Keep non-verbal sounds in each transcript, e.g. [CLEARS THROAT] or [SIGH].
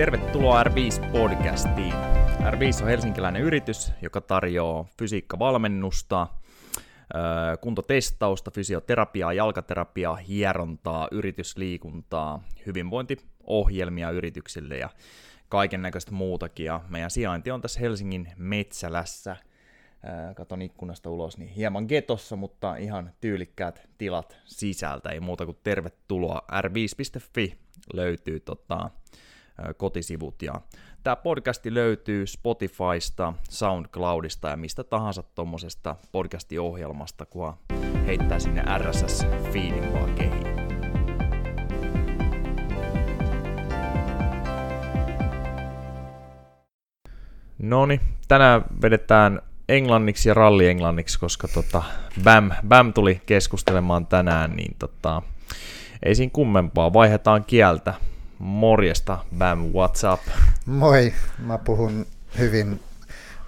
Tervetuloa R5-podcastiin. R5 on helsinkiläinen yritys, joka tarjoaa fysiikkavalmennusta, kuntotestausta, fysioterapiaa, jalkaterapiaa, hierontaa, yritysliikuntaa, hyvinvointiohjelmia yrityksille ja kaiken näköistä muutakin. Ja meidän sijainti on tässä Helsingin Metsälässä. Katon ikkunasta ulos, niin hieman getossa, mutta ihan tyylikkäät tilat sisältä. Ei muuta kuin tervetuloa. r5.fi löytyy tota, kotisivut. Ja tämä podcasti löytyy Spotifysta, SoundCloudista ja mistä tahansa tuommoisesta podcastiohjelmasta, kun heittää sinne RSS-feedin vaan kehiin. No niin, tänään vedetään englanniksi ja ralli englanniksi, koska tota, Bam, Bam tuli keskustelemaan tänään, niin tota, ei siinä kummempaa, vaihdetaan kieltä. Morjesta, Bam, what's up? Moi, mä puhun hyvin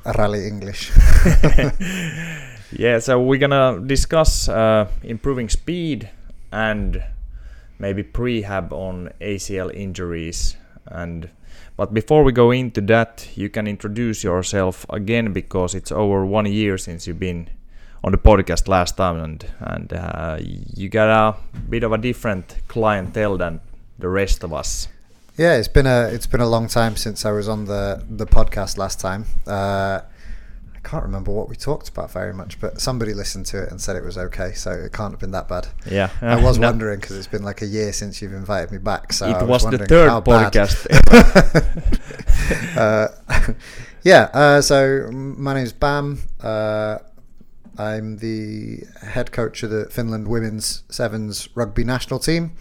rally English. [LAUGHS] yeah, so we're gonna discuss uh, improving speed and maybe prehab on ACL injuries and but before we go into that you can introduce yourself again because it's over one year since you've been on the podcast last time and and uh, you got a bit of a different clientele than the rest of us. Yeah, it's been a it's been a long time since I was on the the podcast last time. Uh, I can't remember what we talked about very much, but somebody listened to it and said it was okay, so it can't have been that bad. Yeah, I was [LAUGHS] no. wondering because it's been like a year since you've invited me back. So it I was, was the third podcast [LAUGHS] uh, [LAUGHS] yeah, uh, so my name's Bam. Uh, I'm the head coach of the Finland women's sevens rugby national team.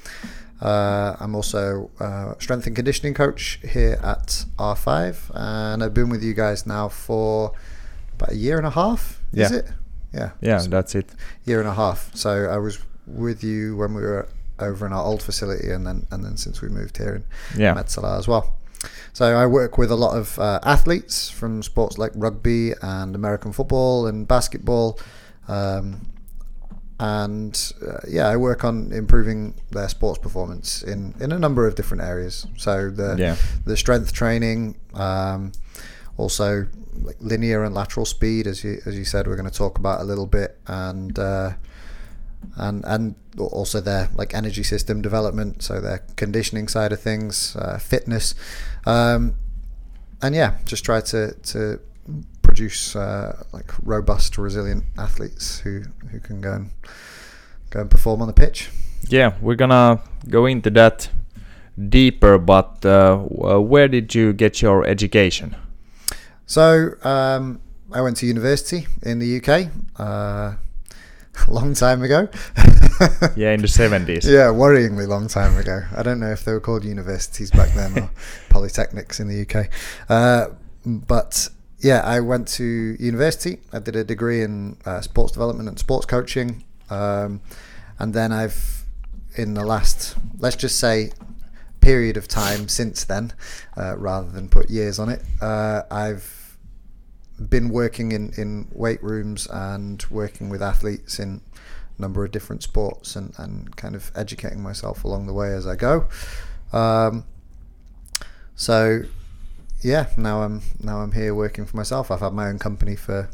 Uh, I'm also uh, strength and conditioning coach here at R5, and I've been with you guys now for about a year and a half. Yeah. Is it? Yeah. Yeah, so that's it. Year and a half. So I was with you when we were over in our old facility, and then and then since we moved here in yeah. Metsälä as well. So I work with a lot of uh, athletes from sports like rugby and American football and basketball. Um, and uh, yeah, I work on improving their sports performance in, in a number of different areas. So the yeah. the strength training, um, also like linear and lateral speed, as you as you said, we're going to talk about a little bit, and uh, and and also their like energy system development, so their conditioning side of things, uh, fitness, um, and yeah, just try to to produce uh, like robust, resilient athletes who who can go and go and perform on the pitch. Yeah, we're gonna go into that deeper. But uh, where did you get your education? So um, I went to university in the UK. Uh, [LAUGHS] a long time ago. [LAUGHS] yeah, in the 70s. Yeah, worryingly long time ago. I don't know if they were called universities back then or [LAUGHS] polytechnics in the UK. Uh, but yeah, I went to university. I did a degree in uh, sports development and sports coaching, um, and then I've in the last let's just say period of time since then, uh, rather than put years on it, uh, I've been working in, in weight rooms and working with athletes in a number of different sports and, and kind of educating myself along the way as I go. Um, so yeah, now I'm now I'm here working for myself. I've had my own company for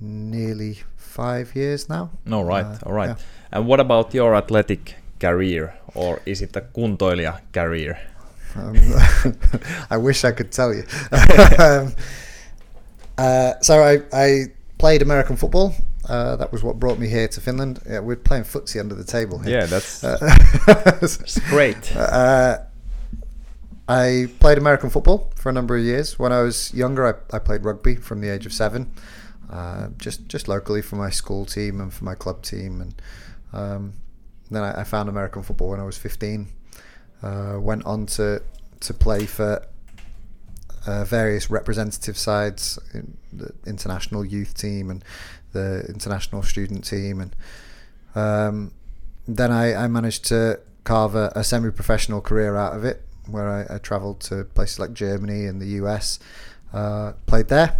nearly five years now. All right, uh, all right. Yeah. And what about your athletic career, or is it a kuntoilija career? Um, [LAUGHS] I wish I could tell you. [LAUGHS] um, uh, so I, I played American football. Uh, that was what brought me here to Finland. Yeah, we're playing footsie under the table here. Yeah, that's, uh, that's [LAUGHS] great. I played American football for a number of years. When I was younger, I, I played rugby from the age of seven, uh, just just locally for my school team and for my club team. And um, then I, I, found American football when I was 15. Uh, went on to to play for uh, various representative sides, in the international youth team and the international student team, and um, then I, I managed to carve a, a semi-professional career out of it where I, I travelled to places like Germany and the US, uh, played there.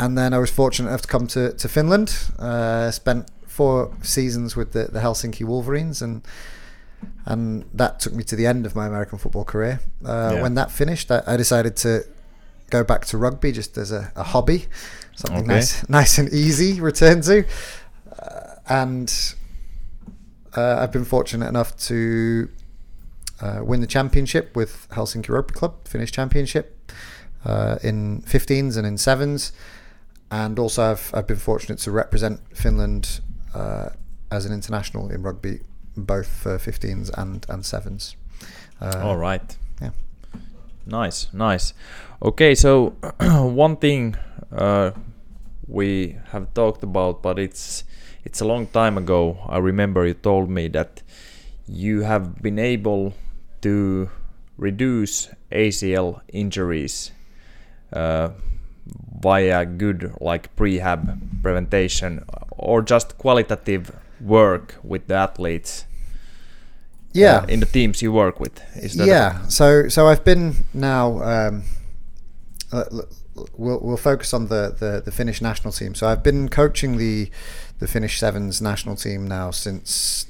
And then I was fortunate enough to come to, to Finland, uh, spent four seasons with the, the Helsinki Wolverines and and that took me to the end of my American football career. Uh, Yeah. When that finished, I, I decided to go back to rugby just as a, a hobby, something Okay. nice, [LAUGHS] nice and easy return to, uh, and uh, I've been fortunate enough to uh, win the championship with Helsinki Rugby Club, Finnish championship uh, in 15s and in sevens, and also I've I've been fortunate to represent Finland uh, as an international in rugby, both for 15s and and sevens. Uh, All right. Yeah. Nice, nice. Okay, so [CLEARS THROAT] one thing uh, we have talked about, but it's it's a long time ago. I remember you told me that you have been able to reduce ACL injuries uh, via good like prehab preventation or just qualitative work with the athletes Yeah. uh, in the teams you work with. Is that yeah. So so I've been now. Um, uh, we'll we'll focus on the, the the Finnish national team. So I've been coaching the the Finnish sevens national team now since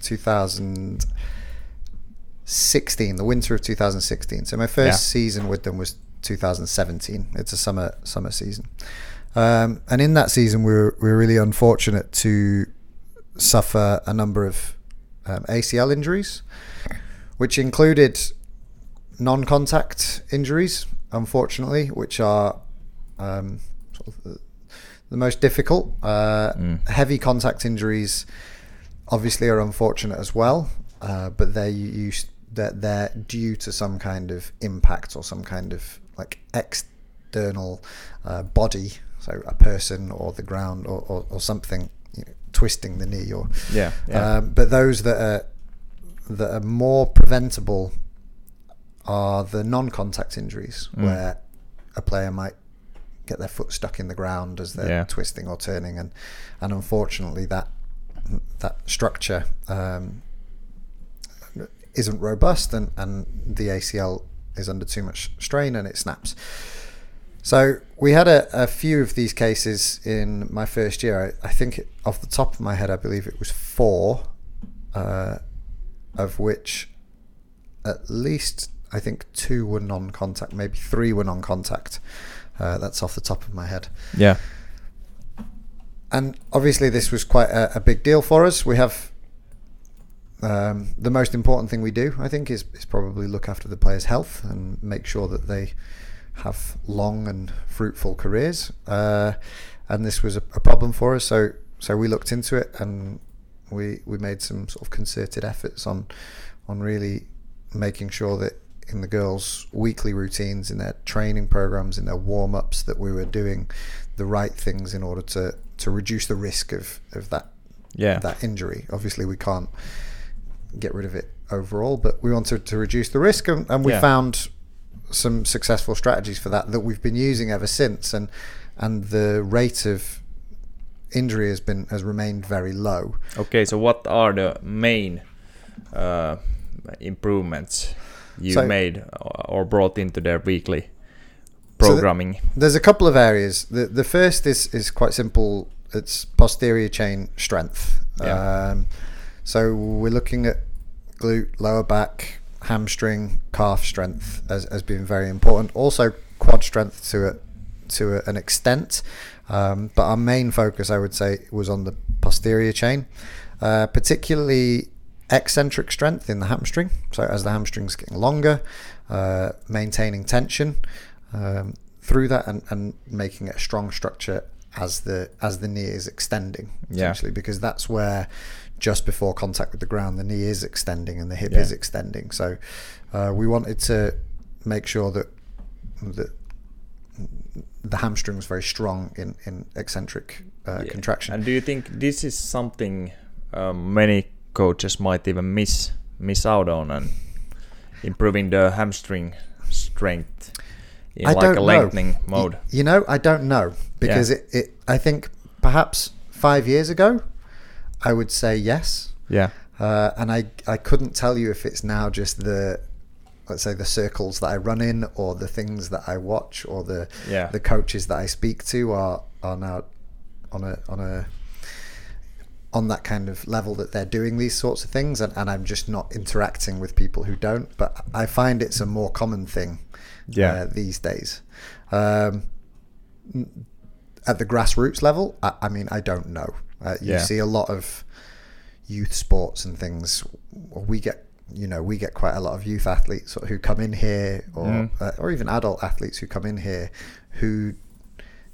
2016, the winter of 2016. So my first Yeah. season with them was 2017. It's a summer summer season, um, and in that season we were we were really unfortunate to suffer a number of um, ACL injuries, which included non-contact injuries, unfortunately, which are um, sort of the, the most difficult. Uh, Mm. Heavy contact injuries, obviously, are unfortunate as well, uh, but they're used they're, they're due to some kind of impact or some kind of like external uh, body, so a person or the ground or, or, or something you know, twisting the knee or Yeah, yeah. um, but those that are that are more preventable are the non-contact injuries, Mm. where a player might get their foot stuck in the ground as they're Yeah. twisting or turning, and and unfortunately that that structure um, isn't robust, and and the ACL is under too much strain and it snaps. So we had a, a few of these cases in my first year. I, I think it, off the top of my head, I believe it was four, uh, of which at least I think two were non-contact, maybe three were non-contact. Uh, that's off the top of my head. yeah. And obviously, this was quite a, a big deal for us. We have um, the most important thing we do, I think, is, is probably look after the players' health and make sure that they have long and fruitful careers. Uh, and this was a, a problem for us, so so we looked into it and we we made some sort of concerted efforts on on really making sure that in the girls' weekly routines, in their training programs, in their warm ups, that we were doing the right things in order to to reduce the risk of of that Yeah. that injury. Obviously, we can't get rid of it overall, but we wanted to reduce the risk, and, and we Yeah. found some successful strategies for that that we've been using ever since, and and the rate of injury has been has remained very low. Okay, so what are the main uh, improvements you So- made or brought into their weekly programming? There's a couple of areas. The the first is is quite simple. It's posterior chain strength. Yeah. Um, so we're looking at glute, lower back, hamstring, calf strength as as being very important. Also quad strength to a to a, an extent. Um, but our main focus, I would say, was on the posterior chain, uh, particularly eccentric strength in the hamstring. So as the hamstring's getting longer, uh, maintaining tension um, through that and, and making it a strong structure as the as the knee is extending Yeah. essentially because that's where just before contact with the ground the knee is extending and the hip Yeah. is extending so uh, we wanted to make sure that that the hamstring was very strong in in eccentric uh, Yeah. contraction And do you think this is something um, many coaches might even miss miss out on and improving the hamstring strength in I like a lengthening Y- mode? You know, I don't know because it, it. I think perhaps five years ago, I would say yes, Yeah. uh, and I I couldn't tell you if it's now just the let's say the circles that I run in or the things that I watch or the Yeah. the coaches that I speak to are are now on a on a on that kind of level that they're doing these sorts of things, and, and I'm just not interacting with people who don't. But I find it's a more common thing Yeah. uh, these days. Um, at the grassroots level, I, I mean, I don't know. Uh, you Yeah. see a lot of youth sports and things. We get, you know, we get quite a lot of youth athletes who come in here, or Mm. uh, or even adult athletes who come in here who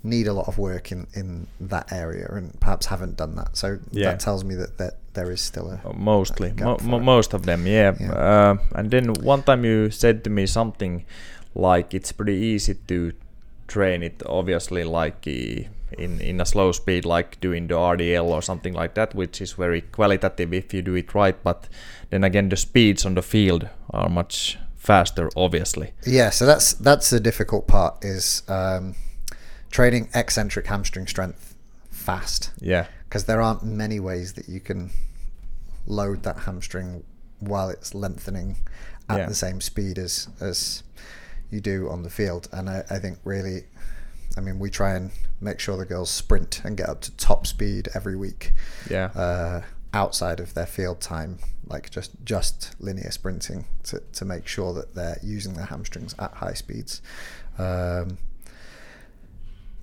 need a lot of work in in that area and perhaps haven't done that. So Yeah. that tells me that, that there is still a Uh, Mostly, gap mo- mo- most of them, yeah. Yeah. Uh, and then one time you said to me something like it's pretty easy to train it, obviously, like uh, in in a slow speed, like doing the RDL or something like that, which is very qualitative if you do it right. But then again, the speeds on the field are much faster, obviously. Yeah, so that's that's the difficult part is um, training eccentric hamstring strength fast Yeah, because there aren't many ways that you can load that hamstring while it's lengthening at Yeah. the same speed as as you do on the field. And I, I think really, I mean, we try and make sure the girls sprint and get up to top speed every week yeah, uh, outside of their field time, like just just linear sprinting to, to make sure that they're using their hamstrings at high speeds. Um,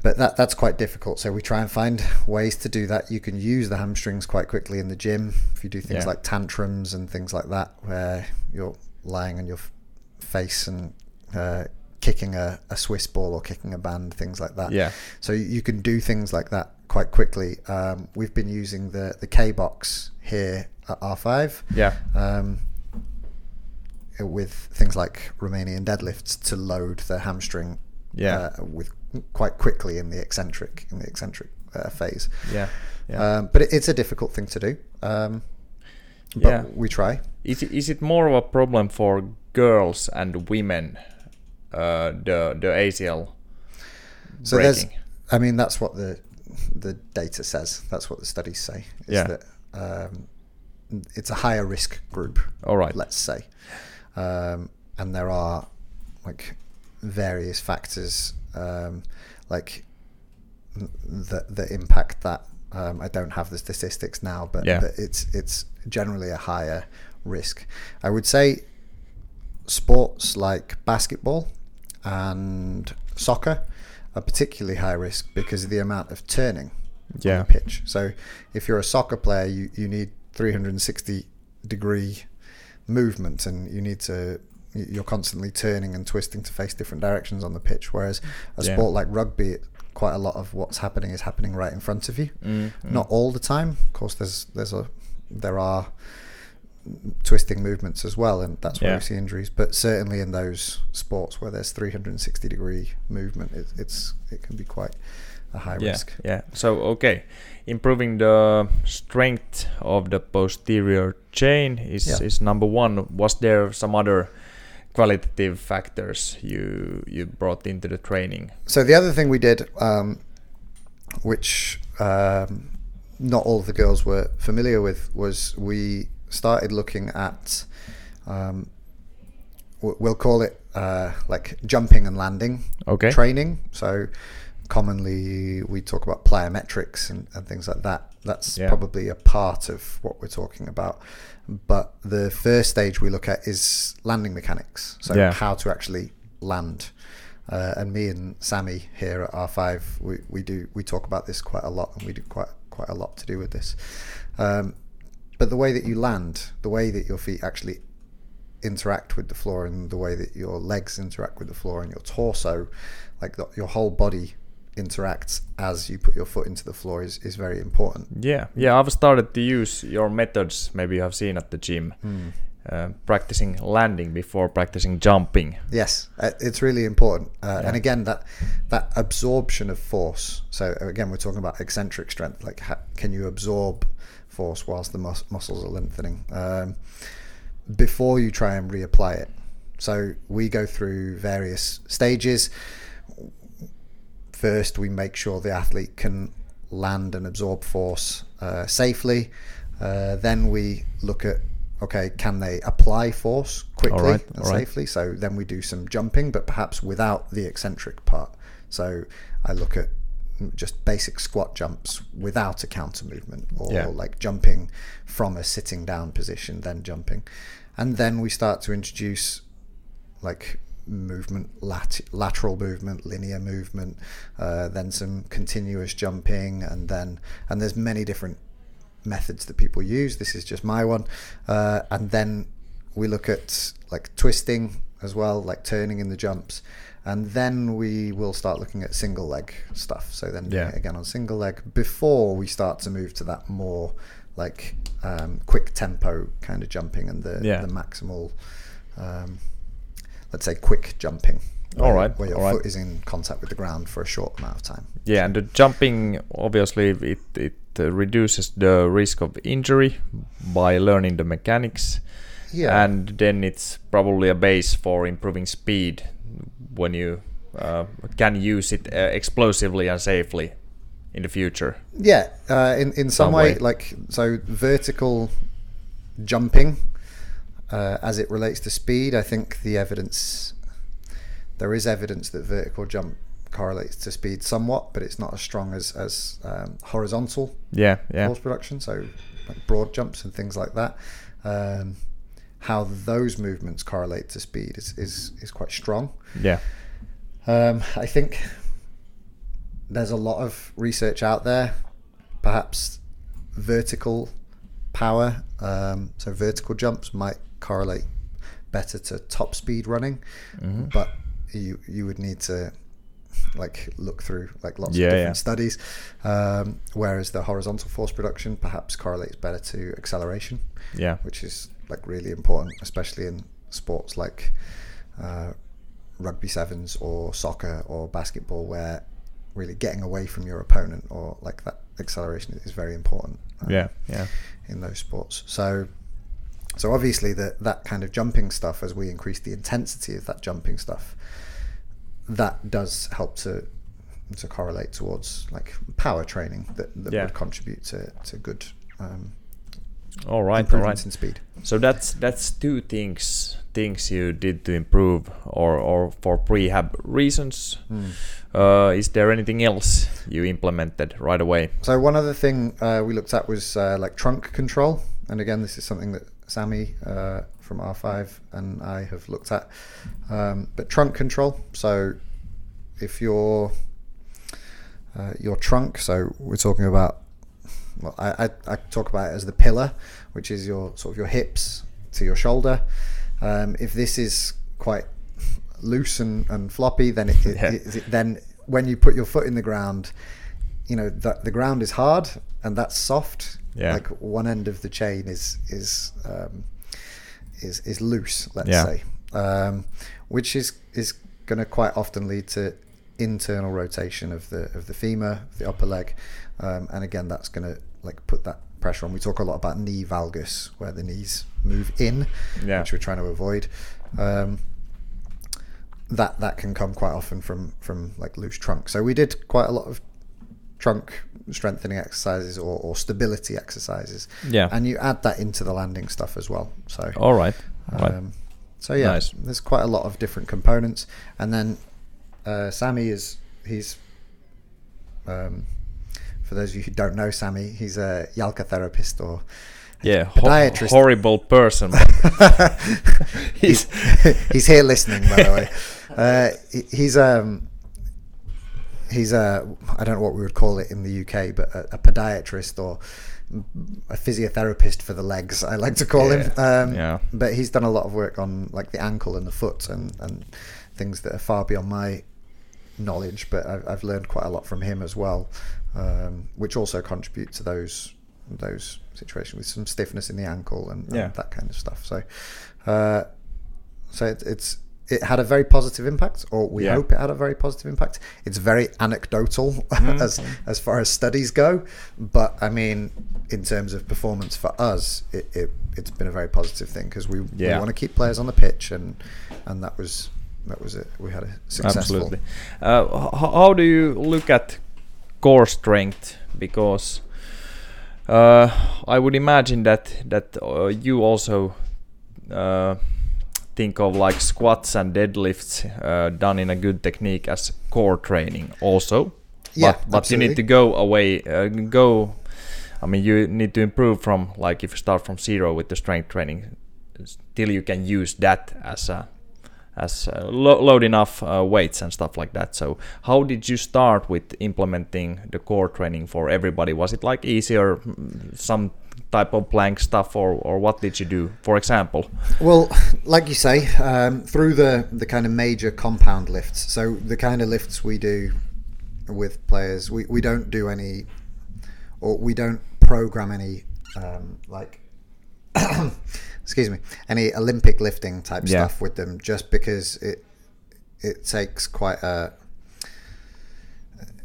but that that's quite difficult. So we try and find ways to do that. You can use the hamstrings quite quickly in the gym if you do things Yeah. like tantrums and things like that, where you're lying on your face and uh, kicking a, a Swiss ball or kicking a band, things like that. yeah, So you can do things like that quite quickly. Um, we've been using the the kBox here at R5 yeah, um, with things like Romanian deadlifts to load the hamstring Yeah. uh, with quite quickly in the eccentric in the eccentric uh, phase. yeah, yeah. Um, but it, it's a difficult thing to do. Um, but Yeah. we try. Is it, is it more of a problem for girls and women? Uh, the the ACL So there's. I mean, that's what the the data says. That's what the studies say. Is Yeah. that um, it's a higher risk group. All right. Let's say, um, and there are like various factors um, like that that impact that. Um, I don't have the statistics now, but, Yeah. but it's it's generally a higher risk. I would say sports like basketball and soccer are particularly high risk because of the amount of turning Yeah. on the pitch. So if you're a soccer player, you, you need 360 degree movement and you need to you're constantly turning and twisting to face different directions on the pitch whereas a Yeah. sport like rugby quite a lot of what's happening is happening right in front of you Mm, not all the time of course there's there's a there are twisting movements as well and that's where Yeah. we see injuries but certainly in those sports where there's 360 degree movement it, it's it can be quite a high yeah, risk Yeah. So okay, improving the strength of the posterior chain is Yeah. is number one. Was there some other qualitative factors you you brought into the training? So the other thing we did, um, which um, not all of the girls were familiar with, was we started looking at, um, we'll call it uh, like jumping and landing Okay. training. So commonly we talk about plyometrics and, and things like that. That's Yeah. probably a part of what we're talking about. But the first stage we look at is landing mechanics. So Yeah. how to actually land. Uh, and me and Sammy here at R5, we, we do we talk about this quite a lot, and we do quite quite a lot to do with this. Um, but the way that you land, the way that your feet actually interact with the floor, and the way that your legs interact with the floor, and your torso, like the, your whole body interacts as you put your foot into the floor, is, is very important. Yeah, yeah. I've started to use your methods. Maybe you have seen at the gym, uh, practicing landing before practicing jumping. Yes, uh, it's really important. Uh, Yeah. And again, that that absorption of force. So again, we're talking about eccentric strength. Like, ha- can you absorb force whilst the mus- muscles are lengthening um, before you try and reapply it? So we go through various stages. First, we make sure the athlete can land and absorb force uh, safely. Uh, then we look at okay, can they apply force quickly and safely? So then we do some jumping, but perhaps without the eccentric part. So I look at just basic squat jumps without a counter movement or Yeah. like jumping from a sitting down position then jumping. And then we start to introduce like movement lat- lateral movement linear movement uh, then some continuous jumping and then and there's many different methods that people use. This is just my one. Uh, and then we look at like twisting as well like turning in the jumps and then we will start looking at single leg stuff so then doing Yeah. it again on single leg before we start to move to that more like um, quick tempo kind of jumping and the, Yeah. the maximal um, let's say quick jumping All where- right, where your all right. foot is in contact with the ground for a short amount of time Yeah, and the jumping obviously it it uh, reduces the risk of injury by learning the mechanics. yeah and then it's probably a base for improving speed when you uh, can use it uh, explosively and safely in the future. Yeah, uh, in in some, Some way, way. like so, vertical jumping uh, as it relates to speed. I think the evidence there is evidence that vertical jump correlates to speed somewhat, but it's not as strong as as um, horizontal Yeah, yeah, force production. So like broad jumps and things like that. Um, how those movements correlate to speed is is, is quite strong. yeah, Um, I think there's a lot of research out there. Perhaps vertical power, um, so vertical jumps might correlate better to top speed running, Mm-hmm. but you you would need to like look through like lots Yeah, of different yeah. studies. Um, whereas the horizontal force production perhaps correlates better to acceleration yeah, which is like really important, especially in sports like uh, rugby sevens or soccer or basketball, where really getting away from your opponent or like that acceleration is very important. uh, yeah, yeah, in those sports. So, so obviously that that kind of jumping stuff, as we increase the intensity of that jumping stuff, that does help to to correlate towards like power training that, that Yeah. would contribute to to good um, All right, all right. in speed. So that's that's two things things you did to improve or or for prehab reasons. Uh, is there anything else you implemented right away? So one other thing uh, we looked at was uh, like trunk control, and again, this is something that Sammy uh, from R5 and I have looked at. Um, but trunk control. So if your uh, your trunk, so we're talking about. Well, I, I, I talk about it as the pillar, which is your sort of your hips to your shoulder. Um, if this is quite loose and, and floppy, then it, it, [LAUGHS] Yeah. it- then when you put your foot in the ground, you know that the ground is hard and that's soft. Yeah. Like one end of the chain is is um, is is loose. Let's Yeah. say, um, which is is going to quite often lead to internal rotation of the of the femur, the upper leg, um, and again that's going to like put that pressure on. We talk a lot about knee valgus, where the knees move in, Yeah. which we're trying to avoid. Um, that that can come quite often from from like loose trunk. So we did quite a lot of trunk strengthening exercises or, or stability exercises. Yeah. And you add that into the landing stuff as well. So All right, all right. um, so yeah, Nice. there's quite a lot of different components. And then uh, Sammy is he's um, for those of you who don't know Sammy, he's a jalka therapist or yeah, ho- podiatrist. horrible person. [LAUGHS] he's [LAUGHS] he's here listening, by the way. [LAUGHS] Uh, he's um he's a I don't know what we would call it in the UK, but a, a podiatrist or a physiotherapist for the legs. I like to call him. Um, yeah. But he's done a lot of work on like the ankle and the foot and and things that are far beyond my knowledge. But I've, I've learned quite a lot from him as well, um, which also contribute to those those situations with some stiffness in the ankle and, and Yeah. that kind of stuff. So, uh, so it, it's it had a very positive impact, or we Yeah. hope it had a very positive impact. It's very anecdotal [LAUGHS] Mm. as as far as studies go, but I mean, in terms of performance for us, it, it it's been a very positive thing because we, we want to keep players on the pitch, and and that was that was it. We had a successful. Absolutely. Uh, how do you look at core strength? Because uh, I would imagine that that uh, you also uh, think of like squats and deadlifts uh, done in a good technique as core training. Also, Yeah, but, but you need to go away, uh, go. I mean, you need to improve from like if you start from zero with the strength training, till you can use that as a as uh, lo- load enough uh, weights and stuff like that. So, how did you start with implementing the core training for everybody? Was it like easier, mm, some type of plank stuff, or or what did you do? For example, Well, [LAUGHS] like you say, um, through the the kind of major compound lifts. So the kind of lifts we do with players, we, we don't do any, or we don't program any, um, like, [COUGHS] excuse me, any Olympic lifting type Yeah. stuff with them, just because it it takes quite a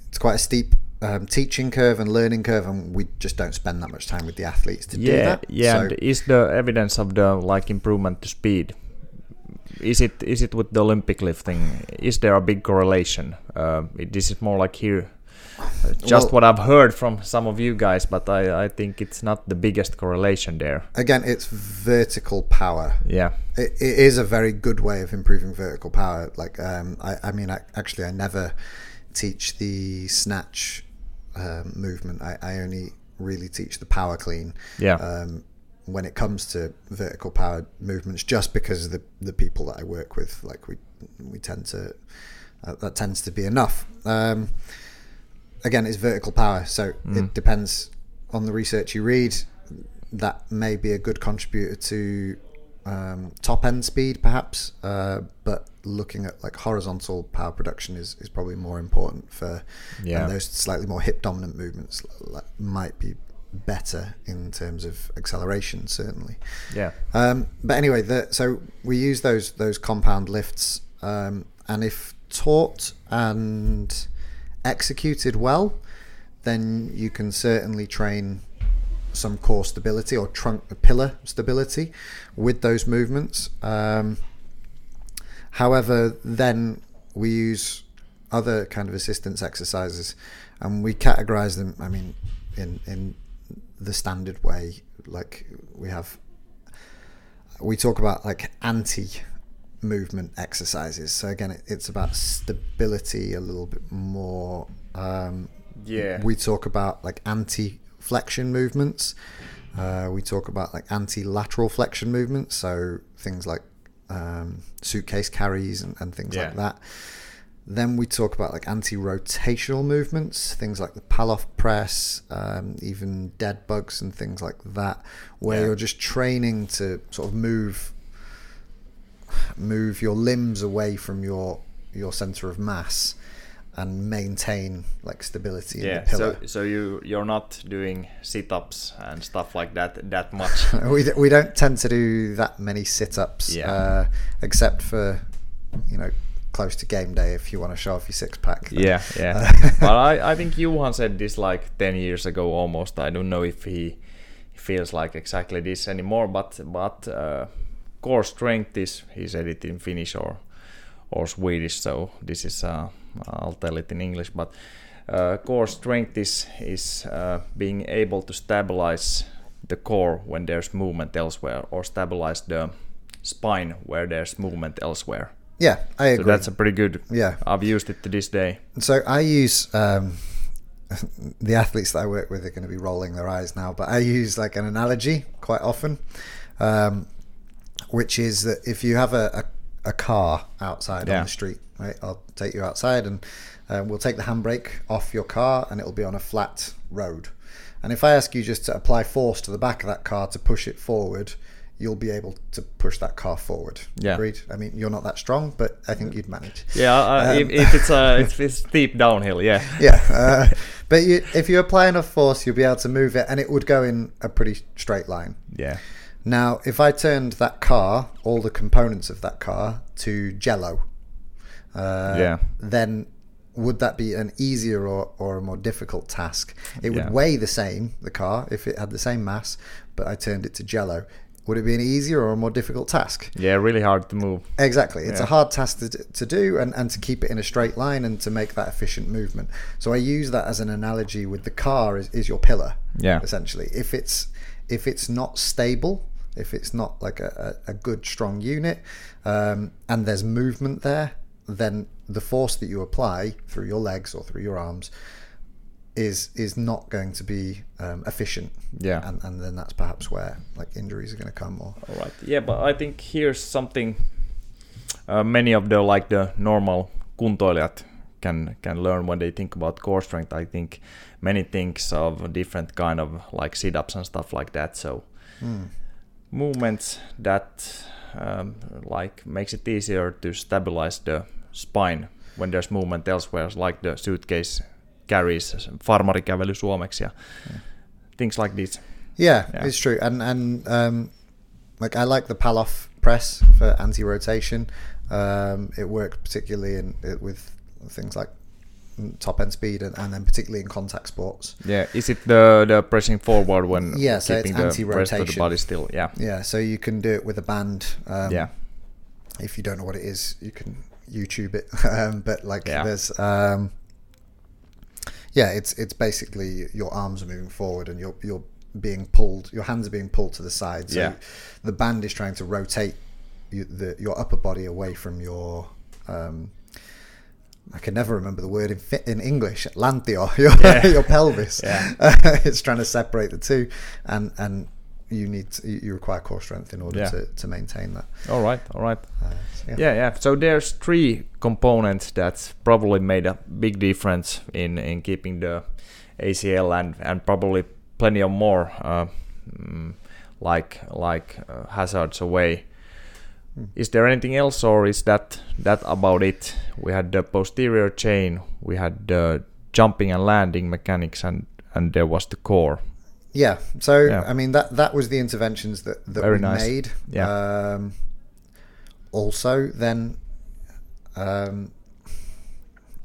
it's quite a steep. Um, teaching curve and learning curve, and we just don't spend that much time with the athletes to do yeah, that. yeah. So- and is the evidence of the like improvement to speed? Is it is it with the Olympic lifting? Is there a big correlation? Uh, it- this is more like here, just Well- what I've heard from some of you guys, but I, I think it's not the biggest correlation there. again, it's vertical power. Yeah, It, it is a very good way of improving vertical power. Like, um, I, I mean, I, actually, I never teach the snatch um, movement. I, I only really teach the power clean. yeah, Um, when it comes to vertical power movements, just because of the the people that I work with, like we we tend to uh, that tends to be enough. Um, again, it's vertical power, so it depends on the research you read. That may be a good contributor to um, top end speed, perhaps, uh, but looking at like horizontal power production is, is probably more important for Yeah. and those slightly more hip dominant movements l- l- might be better in terms of acceleration, certainly. yeah, Um, but anyway, the, so we use those those compound lifts, um, and if taught and executed well, then you can certainly train some core stability or trunk pillar stability with those movements. Um, however, then we use other kind of assistance exercises, and we categorize them. I mean, in in the standard way, like we have we talk about like anti movement exercises. So again, it, it's about stability a little bit more. Um, Yeah. We talk about like anti flexion movements. Uh, we talk about like anti lateral flexion movements. So things like um, suitcase carries and, and things Yeah. like that. Then we talk about like anti-rotational movements, things like the Pallof press, um, even dead bugs and things like that, where Yeah. you're just training to sort of move move your limbs away from your your center of mass and maintain like stability in yeah. the pillar. So so you you're not doing sit-ups and stuff like that that much. [LAUGHS] we, d- we don't tend to do that many sit-ups Yeah. uh, except for you know close to game day if you want to show off your six pack then- Yeah, yeah. [LAUGHS] but I, I think [LAUGHS] Johan said this like 10 years ago almost. I don't know if he feels like exactly this anymore, but but uh, core strength is, he said it in Finnish or or Swedish, so this is, uh, I'll tell it in English, but uh, core strength is, is uh, being able to stabilize the core when there's movement elsewhere or stabilize the spine where there's movement elsewhere. yeah i So agree that's a pretty good, yeah I've used it to this day. So I use um, [LAUGHS] the athletes that I work with are going to be rolling their eyes now, but I use like an analogy quite often, um, which is that if you have a, a, a car outside Yeah. on the street, right? I'll take you outside and uh, we'll take the handbrake off your car and it'll be on a flat road. And if I ask you just to apply force to the back of that car to push it forward, you'll be able to push that car forward. Yeah. Agreed? I mean, you're not that strong, but I think you'd manage. Yeah, uh, Um, if, if it's uh, if it's steep downhill, yeah, [LAUGHS] yeah, uh, but you, if you apply enough force, you'll be able to move it, and it would go in a pretty straight line. yeah, Now, if I turned that car, all the components of that car, to Jello, uh, Yeah. then would that be an easier or, or a more difficult task? It would Yeah. weigh the same, the car, if it had the same mass, but I turned it to Jello. Would it be an easier or a more difficult task? yeah, really hard to move. Exactly. It's Yeah. a hard task to, to do and, and to keep it in a straight line and to make that efficient movement. So I use that as an analogy with the car is, is your pillar. Yeah. Essentially. If it's if it's not stable, if it's not like a, a, a good strong unit, um, and there's movement there, then the force that you apply through your legs or through your arms is is not going to be um, efficient. Yeah. and and then that's perhaps where like injuries are going to come. Or All right. Yeah, but I think here's something uh, many of the like the normal kuntoilijat can can learn when they think about core strength. I think many thinks of different kind of like sit-ups and stuff like that. So Hmm. Movements that um, like makes it easier to stabilize the spine when there's movement elsewhere, like the suitcase carries, farmarikävely suomeksi ja things like this. Yeah, Yeah. it's true. And and um, like I like the Pallof press for anti-rotation. Um, it worked particularly in it, with things like top end speed and, and then particularly in contact sports. Yeah, is it the the pressing forward when Yeah, so it's keeping the rest of the body still? Yeah, Yeah, so you can do it with a band. Um, yeah, If you don't know what it is, you can YouTube it. [LAUGHS] um, but like Yeah. there's um, yeah, it's it's basically your arms are moving forward and you're you're being pulled. Your hands are being pulled to the side. So Yeah. the band is trying to rotate you, the your upper body away from your. Um, I can never remember the word in in English. Lantio, [LAUGHS] your Yeah. your pelvis. Yeah. [LAUGHS] it's trying to separate the two, and and you need to, you require core strength in order Yeah. to, to maintain that. all right, all right. Uh, so Yeah, yeah. So there's three components that's probably made a big difference in in keeping the ACL and and probably plenty of more uh, mm, like like uh, hazards away. Is there anything else, or is that that about it? We had the posterior chain, we had the jumping and landing mechanics, and and there was the core. Yeah. So Yeah. I mean that that was the interventions that that Very we nice. made. Yeah. Um, also, then, um,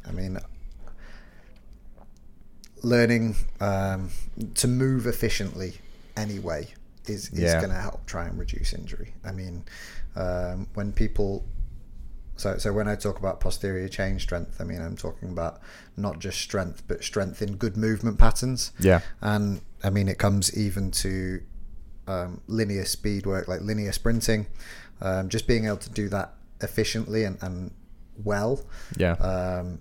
I mean, learning um, to move efficiently anyway is is Yeah. going to help try and reduce injury. I mean, um, when people so, so when I talk about posterior chain strength, I mean I'm talking about not just strength, but strength in good movement patterns. Yeah, And I mean, it comes even to um, linear speed work, like linear sprinting. Um, just being able to do that efficiently and, and well. yeah, Um,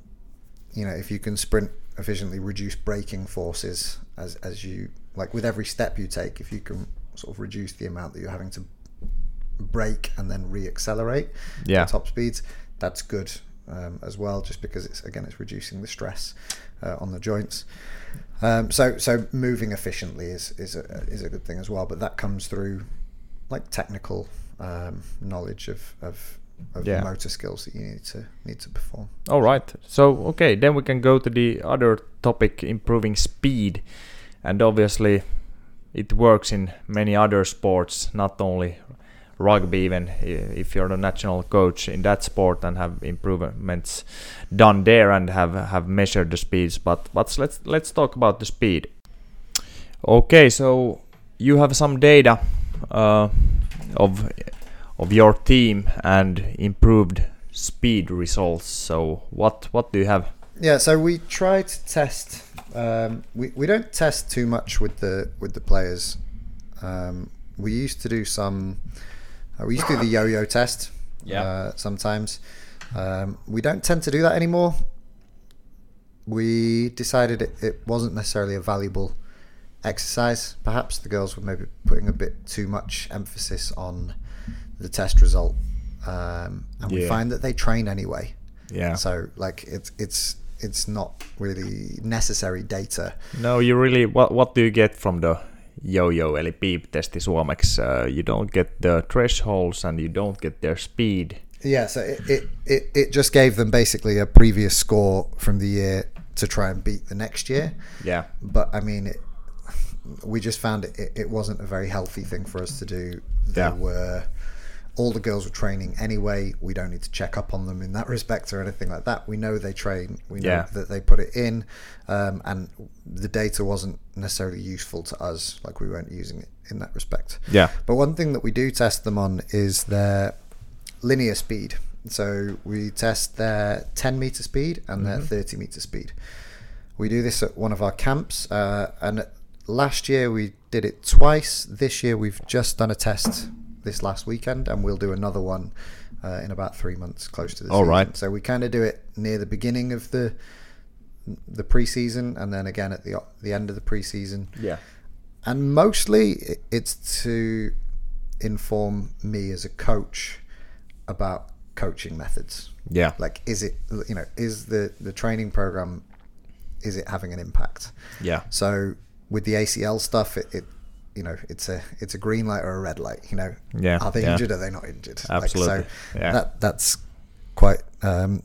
you know, if you can sprint efficiently, reduce braking forces as as you like with every step you take. If you can sort of reduce the amount that you're having to brake and then re-accelerate Yeah. top speeds, that's good um, as well. Just because it's again it's reducing the stress uh, on the joints. Um, so so moving efficiently is is a, is a good thing as well. But that comes through like technical um, knowledge of of, of Yeah. motor skills that you need to need to perform. All right. So okay, then we can go to the other topic, improving speed, and obviously, it works in many other sports, not only rugby. Even if you're the national coach in that sport and have improvements done there and have have measured the speeds, but but let's let's talk about the speed. Okay, so you have some data uh, of of your team and improved speed results. So what what do you have? Yeah, so we try to test. Um, we we don't test too much with the with the players. Um, we used to do some. Uh, we used to do the [LAUGHS] yo-yo test. Yeah. Uh, sometimes. Um, we don't tend to do that anymore. We decided it, it wasn't necessarily a valuable exercise. Perhaps the girls were maybe putting a bit too much emphasis on the test result, um, and we Yeah. find that they train anyway. Yeah. So like it's it's it's not really necessary data. No, you really what what do you get from the yo-yo eli piip-testi suomeksi? Uh, you don't get the thresholds and you don't get their speed. Yeah, so it, it, it, it just gave them basically a previous score from the year to try and beat the next year. Yeah. But I mean, it, we just found it, it, it wasn't a very healthy thing for us to do. There Yeah. were all the girls were training anyway. We don't need to check up on them in that respect or anything like that. We know they train. We know Yeah. that they put it in, um, and the data wasn't necessarily useful to us. Like we weren't using it in that respect. Yeah. But one thing that we do test them on is their linear speed. So we test their 10 meter speed and their 30 meter speed. We do this at one of our camps, uh, and last year we did it twice. This year we've just done a test this last weekend, and we'll do another one uh, in about three months, close to the All season. right. So we kind of do it near the beginning of the the preseason, and then again at the the end of the preseason. Yeah. And mostly it's to inform me as a coach about coaching methods. Yeah. Like, is it you know is the the training program is it having an impact? Yeah. So with the ACL stuff, it, it you know it's a it's a green light or a red light. You know, Yeah, are they yeah. injured? Are they not injured? Absolutely, Like, so yeah. that that's quite um,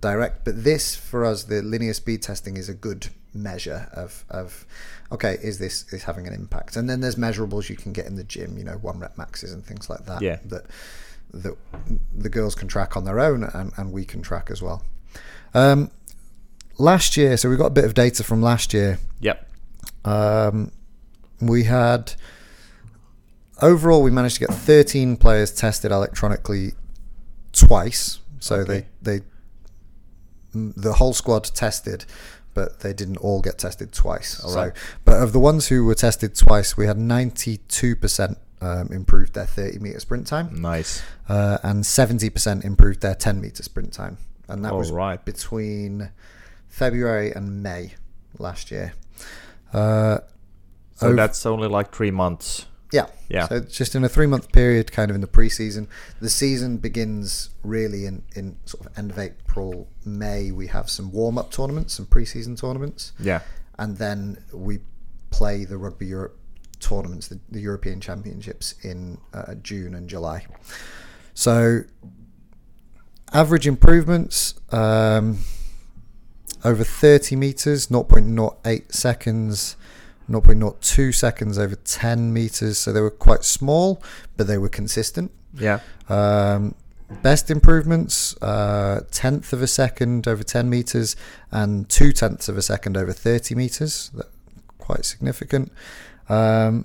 direct. But this for us, the linear speed testing is a good measure of of okay, is this is having an impact? And then there's measurables you can get in the gym. You know, one rep maxes and things like that. Yeah. That that the girls can track on their own and, and we can track as well. Um, last year, so we got a bit of data from last year. Yep. Um, we had overall we managed to get 13 players tested electronically twice. So Okay. they they the whole squad tested, but they didn't all get tested twice. All so, right. but of the ones who were tested twice, we had 92% um, improved their 30 meter sprint time, Nice. uh, and 70% improved their 10 meter sprint time, and that All was right. between February and May last year. Uh, So Ov- that's only like three months. yeah. Yeah. So just in a three month period, kind of in the preseason. The season begins really in, in sort of end of April, May. We have some warm up tournaments, some preseason tournaments. Yeah. And then we play the Rugby Europe tournaments, the, the European Championships in uh, June and July. So average improvements um, over 30 meters, 0.08 seconds. 0.02 seconds over 10 meters, so they were quite small, but they were consistent. Yeah. Um, best improvements, uh, tenth of a second over 10 meters and two tenths of a second over 30 meters. That, quite significant. Um,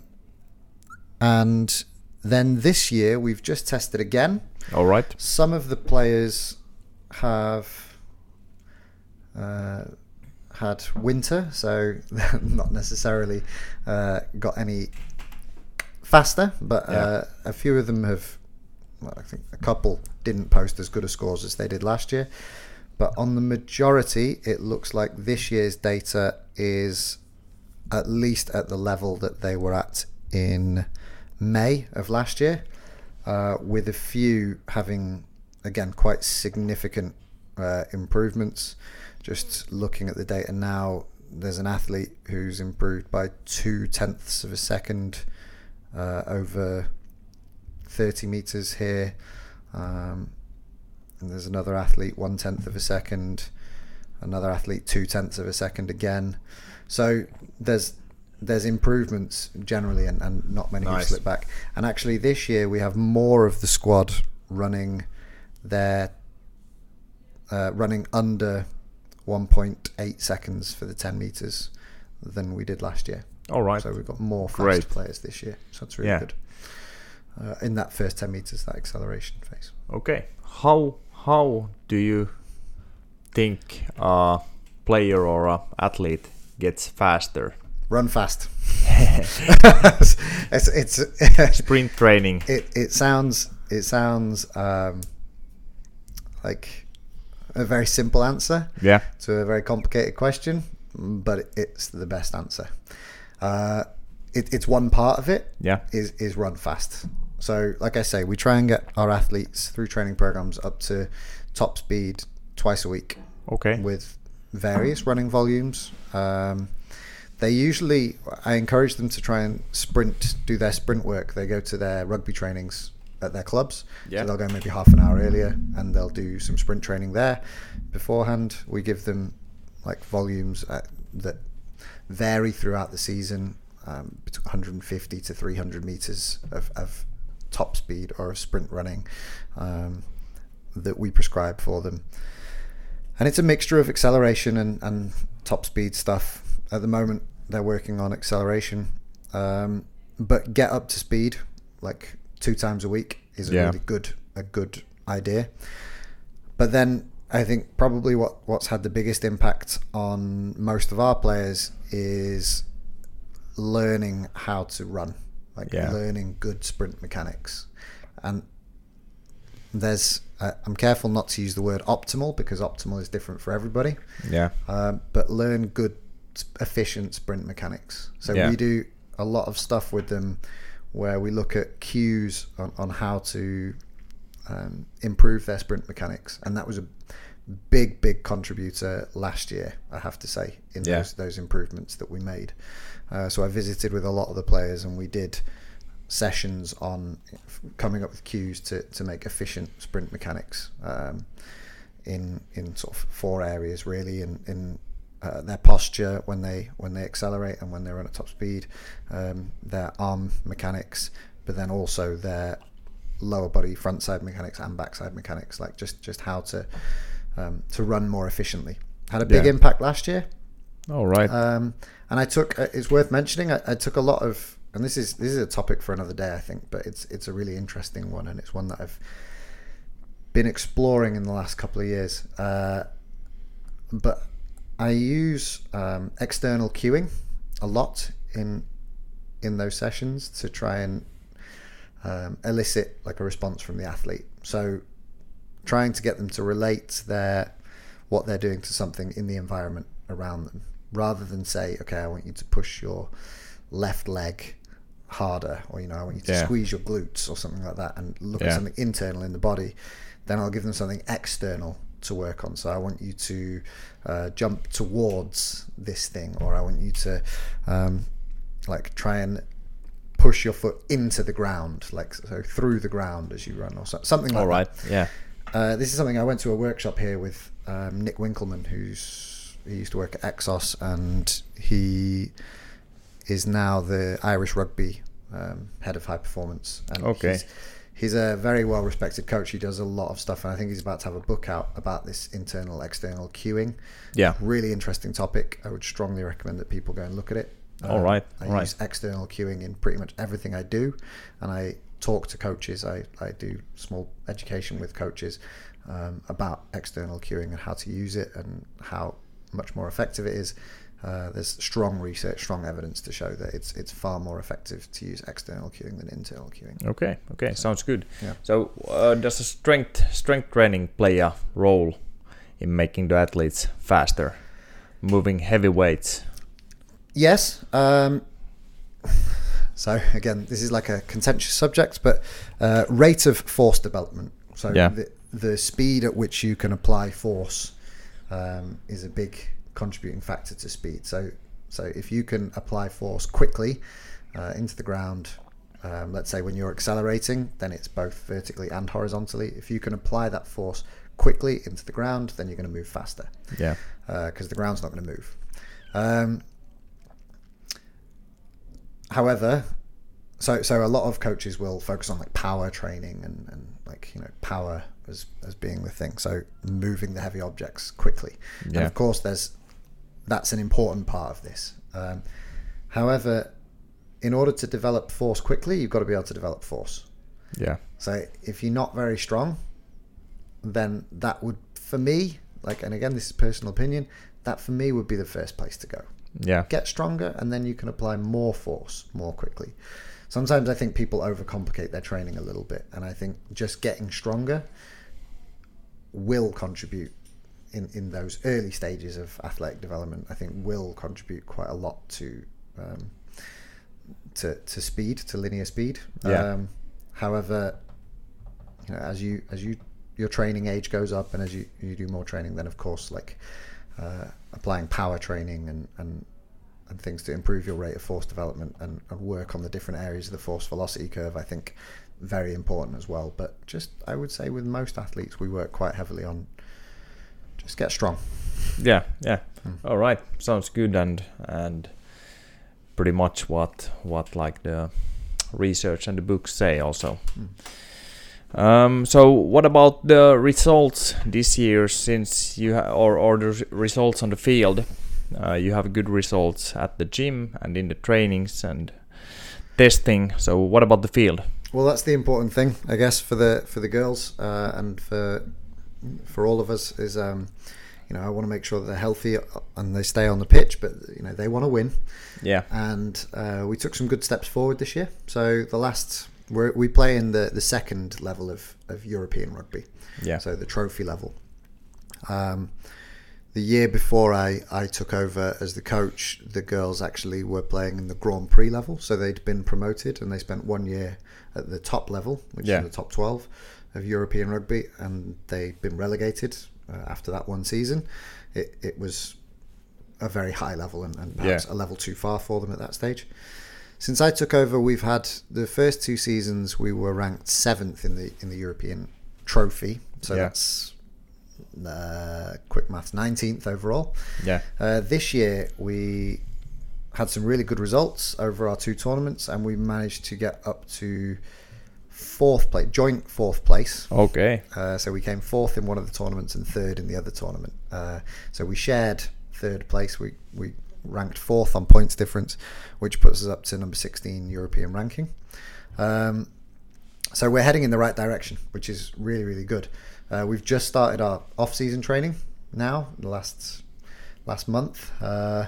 and then this year we've just tested again. All right. Some of the players have uh, had winter, so [LAUGHS] not necessarily uh, got any faster, but uh, a few of them have. Well, I think a couple didn't post as good a scores as they did last year, but on the majority, it looks like this year's data is at least at the level that they were at in May of last year, uh, with a few having again quite significant uh, improvements. Just looking at the data now, there's an athlete who's improved by two tenths of a second uh, over 30 meters here. Um, and there's another athlete one tenth of a second, another athlete two tenths of a second again. So there's there's improvements generally, and, and not many Nice. who slip back. And actually, this year we have more of the squad running their uh, running under 1.8 seconds for the 10 meters than we did last year. All right. So we've got more fast Great. players this year. So that's really Yeah. good. Uh, in that first 10 meters, that acceleration phase. Okay. How how do you think a player or a athlete gets faster? Run fast. [LAUGHS] [LAUGHS] it's, it's, [LAUGHS] Sprint training. it, it sounds it sounds um, like a very simple answer Yeah. to a very complicated question, but it's the best answer. Uh, it, it's one part of it Yeah. is is run fast. So, like I say, we try and get our athletes through training programs up to top speed twice a week Okay. with various running volumes. Um, they usually, I encourage them to try and sprint, do their sprint work. They go to their rugby trainings at their clubs. Yeah. So they'll go maybe half an hour earlier and they'll do some sprint training there. Beforehand, we give them like volumes uh, that vary throughout the season, um, between 150 to 300 meters of, of top speed or of sprint running um, that we prescribe for them and it's a mixture of acceleration and, and top speed stuff. At the moment, they're working on acceleration, um, but get up to speed like two times a week is a Yeah. really good a good idea. But then I think probably what what's had the biggest impact on most of our players is learning how to run. like Yeah. learning good sprint mechanics. And there's, uh, I'm careful not to use the word optimal because optimal is different for everybody. Yeah. Um, but learn good, efficient sprint mechanics. So Yeah. we do a lot of stuff with them where we look at cues on, on how to um, improve their sprint mechanics, and that was a big, big contributor last year. I have to say in Yeah. those those improvements that we made. Uh, so I visited with a lot of the players, and we did sessions on coming up with cues to, to make efficient sprint mechanics um, in in sort of four areas really in in uh, their posture when they when they accelerate and when they run at top speed, um, their arm mechanics, but then also their lower body front side mechanics and backside mechanics, like just just how to um, to run more efficiently. Had a big Yeah. impact last year. All right. Um, and I took uh, it's worth mentioning. I, I took a lot of, and this is this is a topic for another day, I think, but it's it's a really interesting one, and it's one that I've been exploring in the last couple of years. Uh, but I use um, external cueing a lot in in those sessions to try and um, elicit like a response from the athlete. So trying to get them to relate their what they're doing to something in the environment around them rather than say okay i want you to push your left leg harder or you know i want you to Yeah. squeeze your glutes or something like that and look Yeah. at something internal in the body then i'll give them something external to work on so i want you to uh, jump towards this thing or i want you to um, like try and push your foot into the ground like so through the ground as you run or so, something like All that. Yeah. uh, this is something I went to a workshop here with um, Nick Winkelman, who's he used to work at Exos, and he is now the Irish rugby um, head of high performance. And Okay. He's, he's a very well respected coach. He does a lot of stuff, and I think he's about to have a book out about this internal external cueing. Yeah. Really interesting topic. I would strongly recommend that people go and look at it. All right, I all right. use external cueing in pretty much everything I do, and I talk to coaches. I, I do small education with coaches um, about external cueing and how to use it and how much more effective it is. Uh, there's strong research, strong evidence to show that it's it's far more effective to use external cueing than internal cueing. Okay. Okay. Sounds good. Yeah. So, uh, does a strength strength training play a role in making the athletes faster, moving heavy weights? Yes. Um, [LAUGHS] so again, this is like a contentious subject, but uh, rate of force development. So Yeah. the, the speed at which you can apply force um, is a big contributing factor to speed. So so if you can apply force quickly uh, into the ground, um, let's say when you're accelerating, then it's both vertically and horizontally. If you can apply that force quickly into the ground, then you're going to move faster Yeah. because the ground's not going to move. Um, however, so so a lot of coaches will focus on like power training and, and like you know power as as being the thing. So moving the heavy objects quickly, and Yeah. of course there's that's an important part of this. Um, however, in order to develop force quickly, you've got to be able to develop force. Yeah. So if you're not very strong, then that would, for me, like, and again, this is personal opinion, that for me would be the first place to go. Yeah. Get stronger, and then you can apply more force more quickly. Sometimes I think people overcomplicate their training a little bit, and I think just getting stronger will contribute in, in those early stages of athletic development. I think will contribute quite a lot to um, to to speed, to linear speed. Yeah. Um, however, you know, as you as you your training age goes up, and as you you do more training, then of course, like uh, applying power training and and and things to improve your rate of force development and, and work on the different areas of the force velocity curve, I think very important as well. But just I would say with most athletes, we work quite heavily on just get strong. Yeah, yeah. All right, sounds good and and pretty much what what like the research and the books say also. Um, so what about the results this year? Since you ha- or or the results on the field, uh, you have good results at the gym and in the trainings and testing. So what about the field? Well, that's the important thing, I guess, for the for the girls uh, and for for all of us is, um, you know, I want to make sure that they're healthy and they stay on the pitch, but you know, they want to win. Yeah. And uh, we took some good steps forward this year. So the last we're, we play in the the second level of of European rugby. Yeah. So the trophy level. Um, the year before I, I took over as the coach, the girls actually were playing in the Grand Prix level. So they'd been promoted and they spent one year at the top level, which Yeah. is the top 12 of European rugby, and they'd been relegated uh, after that one season. It, it was a very high level and, and perhaps Yeah. a level too far for them at that stage. Since I took over, we've had the first two seasons we were ranked seventh in the in the European trophy. So Yeah. that's uh, quick maths, nineteenth overall. Yeah. Uh, this year we had some really good results over our two tournaments, and we managed to get up to fourth place, joint fourth place. Okay. Uh, so we came fourth in one of the tournaments and third in the other tournament. Uh, so we shared third place. We we ranked fourth on points difference, which puts us up to number 16 European ranking. Um, so we're heading in the right direction, which is really really good. Uh, we've just started our off-season training now, the last last month. Uh,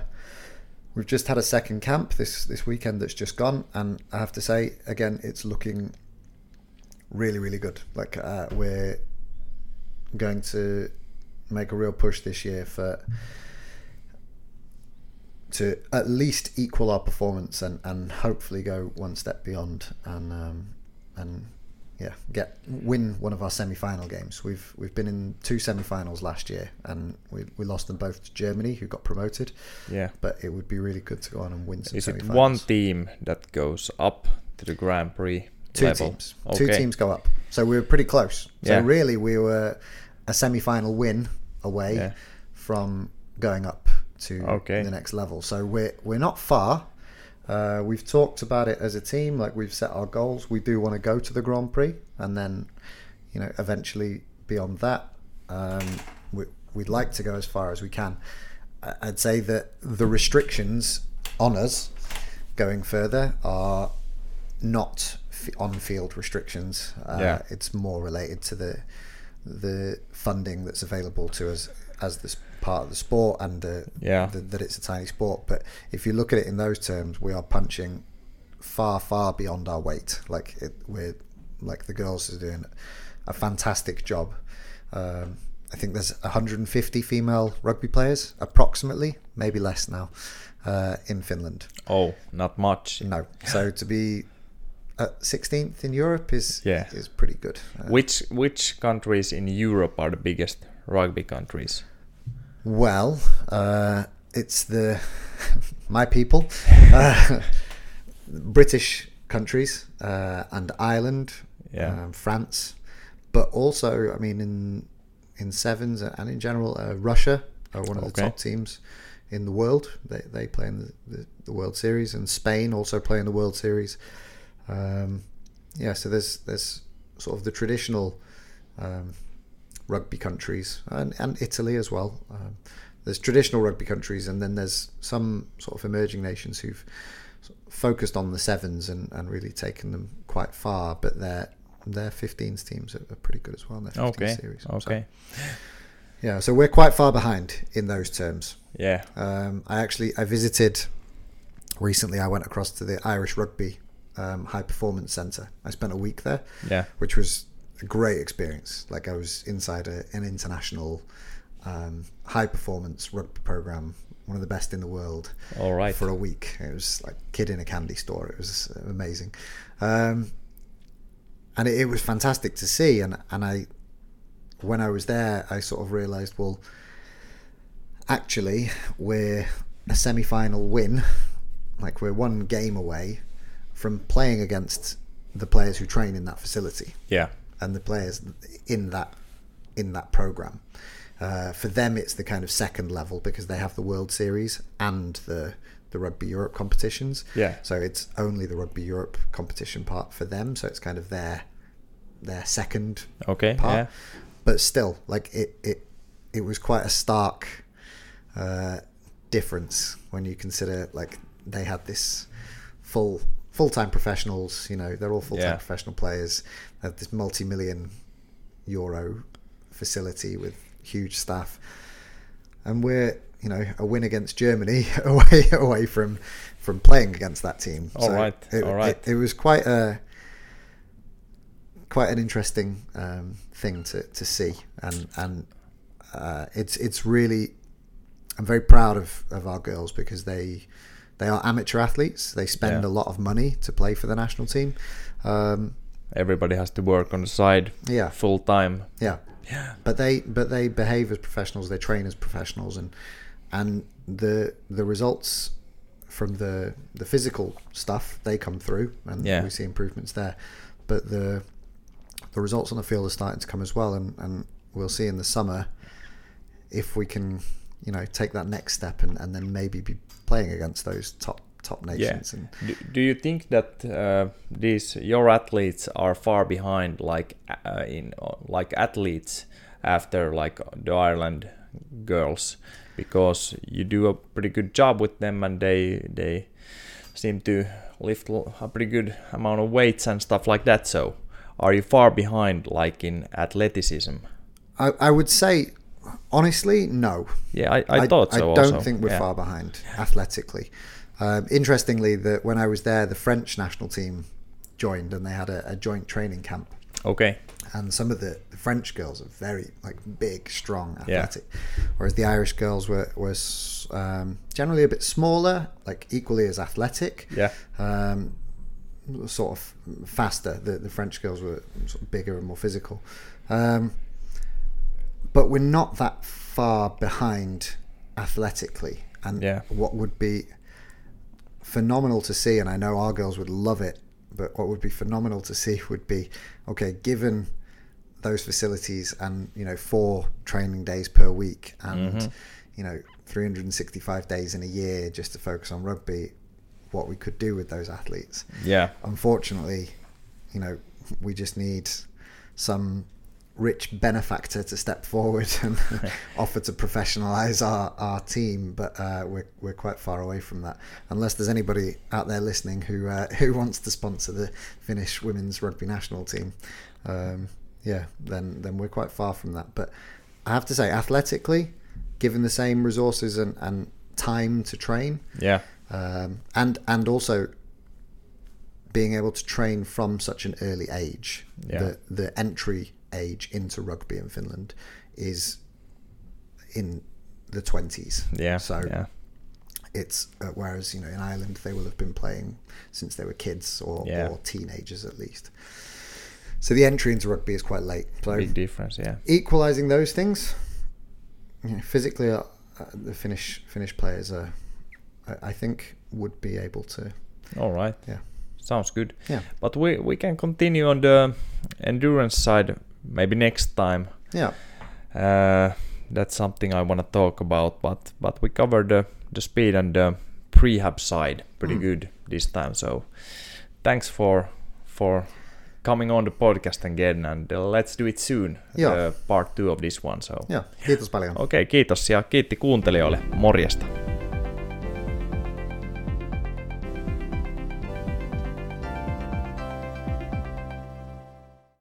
we've just had a second camp this this weekend that's just gone, and I have to say again, it's looking really really good. Like uh, we're going to make a real push this year for to at least equal our performance and, and hopefully go one step beyond and um, and yeah get win one of our semi-final games. We've we've been in two semi-finals last year and we, we lost them both to Germany who got promoted. Yeah. But it would be really good to go on and win some Is it one team that goes up to the Grand Prix Two level? teams. Two teams go up. So we were pretty close. So Yeah. really, we were a semi-final win away Yeah. from going up to Okay. the next level. So we're we're not far. Uh, we've talked about it as a team. Like we've set our goals. We do want to go to the Grand Prix, and then, you know, eventually beyond that, um, we, we'd like to go as far as we can. I'd say that the restrictions on us going further are not on-field restrictions. Uh, Yeah. It's more related to the the funding that's available to us as this part of the sport and uh, Yeah. the, that it's a tiny sport. But if you look at it in those terms, we are punching far, far beyond our weight. Like it, we're like the girls are doing a fantastic job. Um, I think there's 150 female rugby players, approximately, maybe less now, uh, in Finland. Oh, not much. No, so to be at 16th in Europe is Yeah. is pretty good. Uh, Which which countries in Europe are the biggest rugby countries? Well, uh, it's the [LAUGHS] my people, uh, British countries, uh, and Ireland, Yeah. um, France, but also, I mean, in in sevens and in general, uh, Russia are one of the top teams in the world. They they play in the, the, the World Series, and Spain also play in the World Series. Um, yeah, so there's there's sort of the traditional um, rugby countries and, and Italy as well. Um, there's traditional rugby countries, and then there's some sort of emerging nations who've focused on the sevens and, and really taken them quite far. But their their 15s teams are, are pretty good as well. in Their 15 Okay. series. So, Okay. yeah, so we're quite far behind in those terms. Yeah. Um, I actually I visited recently. I went across to the Irish Rugby um, High Performance Centre. I spent a week there Yeah. which was a great experience. Like I was inside a, an international um, high performance rugby program, one of the best in the world, All right. for a week. It was like kid in a candy store. It was amazing, um, and it, it was fantastic to see. And and I, when I was there, I sort of realised, well, actually, we're a semi-final win, like we're one game away from playing against the players who train in that facility yeah. and the players in that in that program. Uh, for them, it's the kind of second level because they have the World Series and the the Rugby Europe competitions. Yeah. So it's only the Rugby Europe competition part for them. So it's kind of their their second Okay. part. Yeah. But still, like it it it was quite a stark uh, difference when you consider like they had this full full time professionals. You know, they're all full time Yeah. professional players. They have this multi million euro facility with huge staff. and we're you know a win against Germany [LAUGHS] away away from from playing against that team. All right, it, all right. It, it, was quite a quite an interesting um, thing to, to see, and and uh, it's it's really I'm very proud of, of our girls because they they are amateur athletes. They spend Yeah. a lot of money to play for the national team. Um, Everybody has to work on the side yeah, full time. yeah. Yeah. but they but they behave as professionals they train as professionals and and the the results from the the physical stuff they come through and Yeah. we see improvements there but the the results on the field are starting to come as well and and we'll see in the summer if we can you know take that next step and, and then maybe be playing against those top top nations and Do, do you think that uh, these your athletes are far behind, like uh, in uh, like athletes after like the Ireland girls, because you do a pretty good job with them and they they seem to lift a pretty good amount of weights and stuff like that. So, are you far behind, like in athleticism? I, I would say honestly no Yeah, I, I, thought so. I don't also. think we're yeah. far behind athletically. Um, interestingly, that when I was there, the French national team joined and they had a, a joint training camp. Okay. And some of the, the French girls are very like big, strong, Yeah. athletic, whereas the Irish girls were was um, generally a bit smaller, like equally as athletic, Yeah. um, sort of faster. The, the French girls were sort of bigger and more physical. Um, but we're not that far behind athletically. And Yeah. what would be phenomenal to see, and I know our girls would love it, but what would be phenomenal to see [LAUGHS] would be okay, given those facilities and you know four training days per week and Mhm. you know 365 days in a year just to focus on rugby what we could do with those athletes Yeah. unfortunately, you know, we just need some rich benefactor to step forward [LAUGHS] and [LAUGHS] offer to professionalize our, our team. But uh, we're, we're quite far away from that. Unless there's anybody out there listening who uh, [LAUGHS] who wants to sponsor the Finnish women's rugby national team, um, yeah, then then we're quite far from that. But I have to say, athletically, given the same resources and, and time to train, Yeah. um, and and also being able to train from such an early age. Yeah. The the entry age into rugby in Finland is in the twenties. Yeah. So yeah. it's uh, whereas you know in Ireland they will have been playing since they were kids or, Yeah. or teenagers at least. So the entry into rugby is quite late. So Big difference. Yeah. equalizing those things you know, physically uh, uh, the Finnish Finnish players are I, I think would be able to All right. yeah Sounds good. yeah But we we can continue on the endurance side maybe next time. yeah Uh, that's something I want to talk about. But but we covered the the speed and the prehab side pretty Mm. good this time. So thanks for for coming on the podcast again, and uh, let's do it soon. Joo. The part two of this one. So Joo, kiitos paljon. okei, kiitos ja kiitti kuuntelijoille. Morjesta.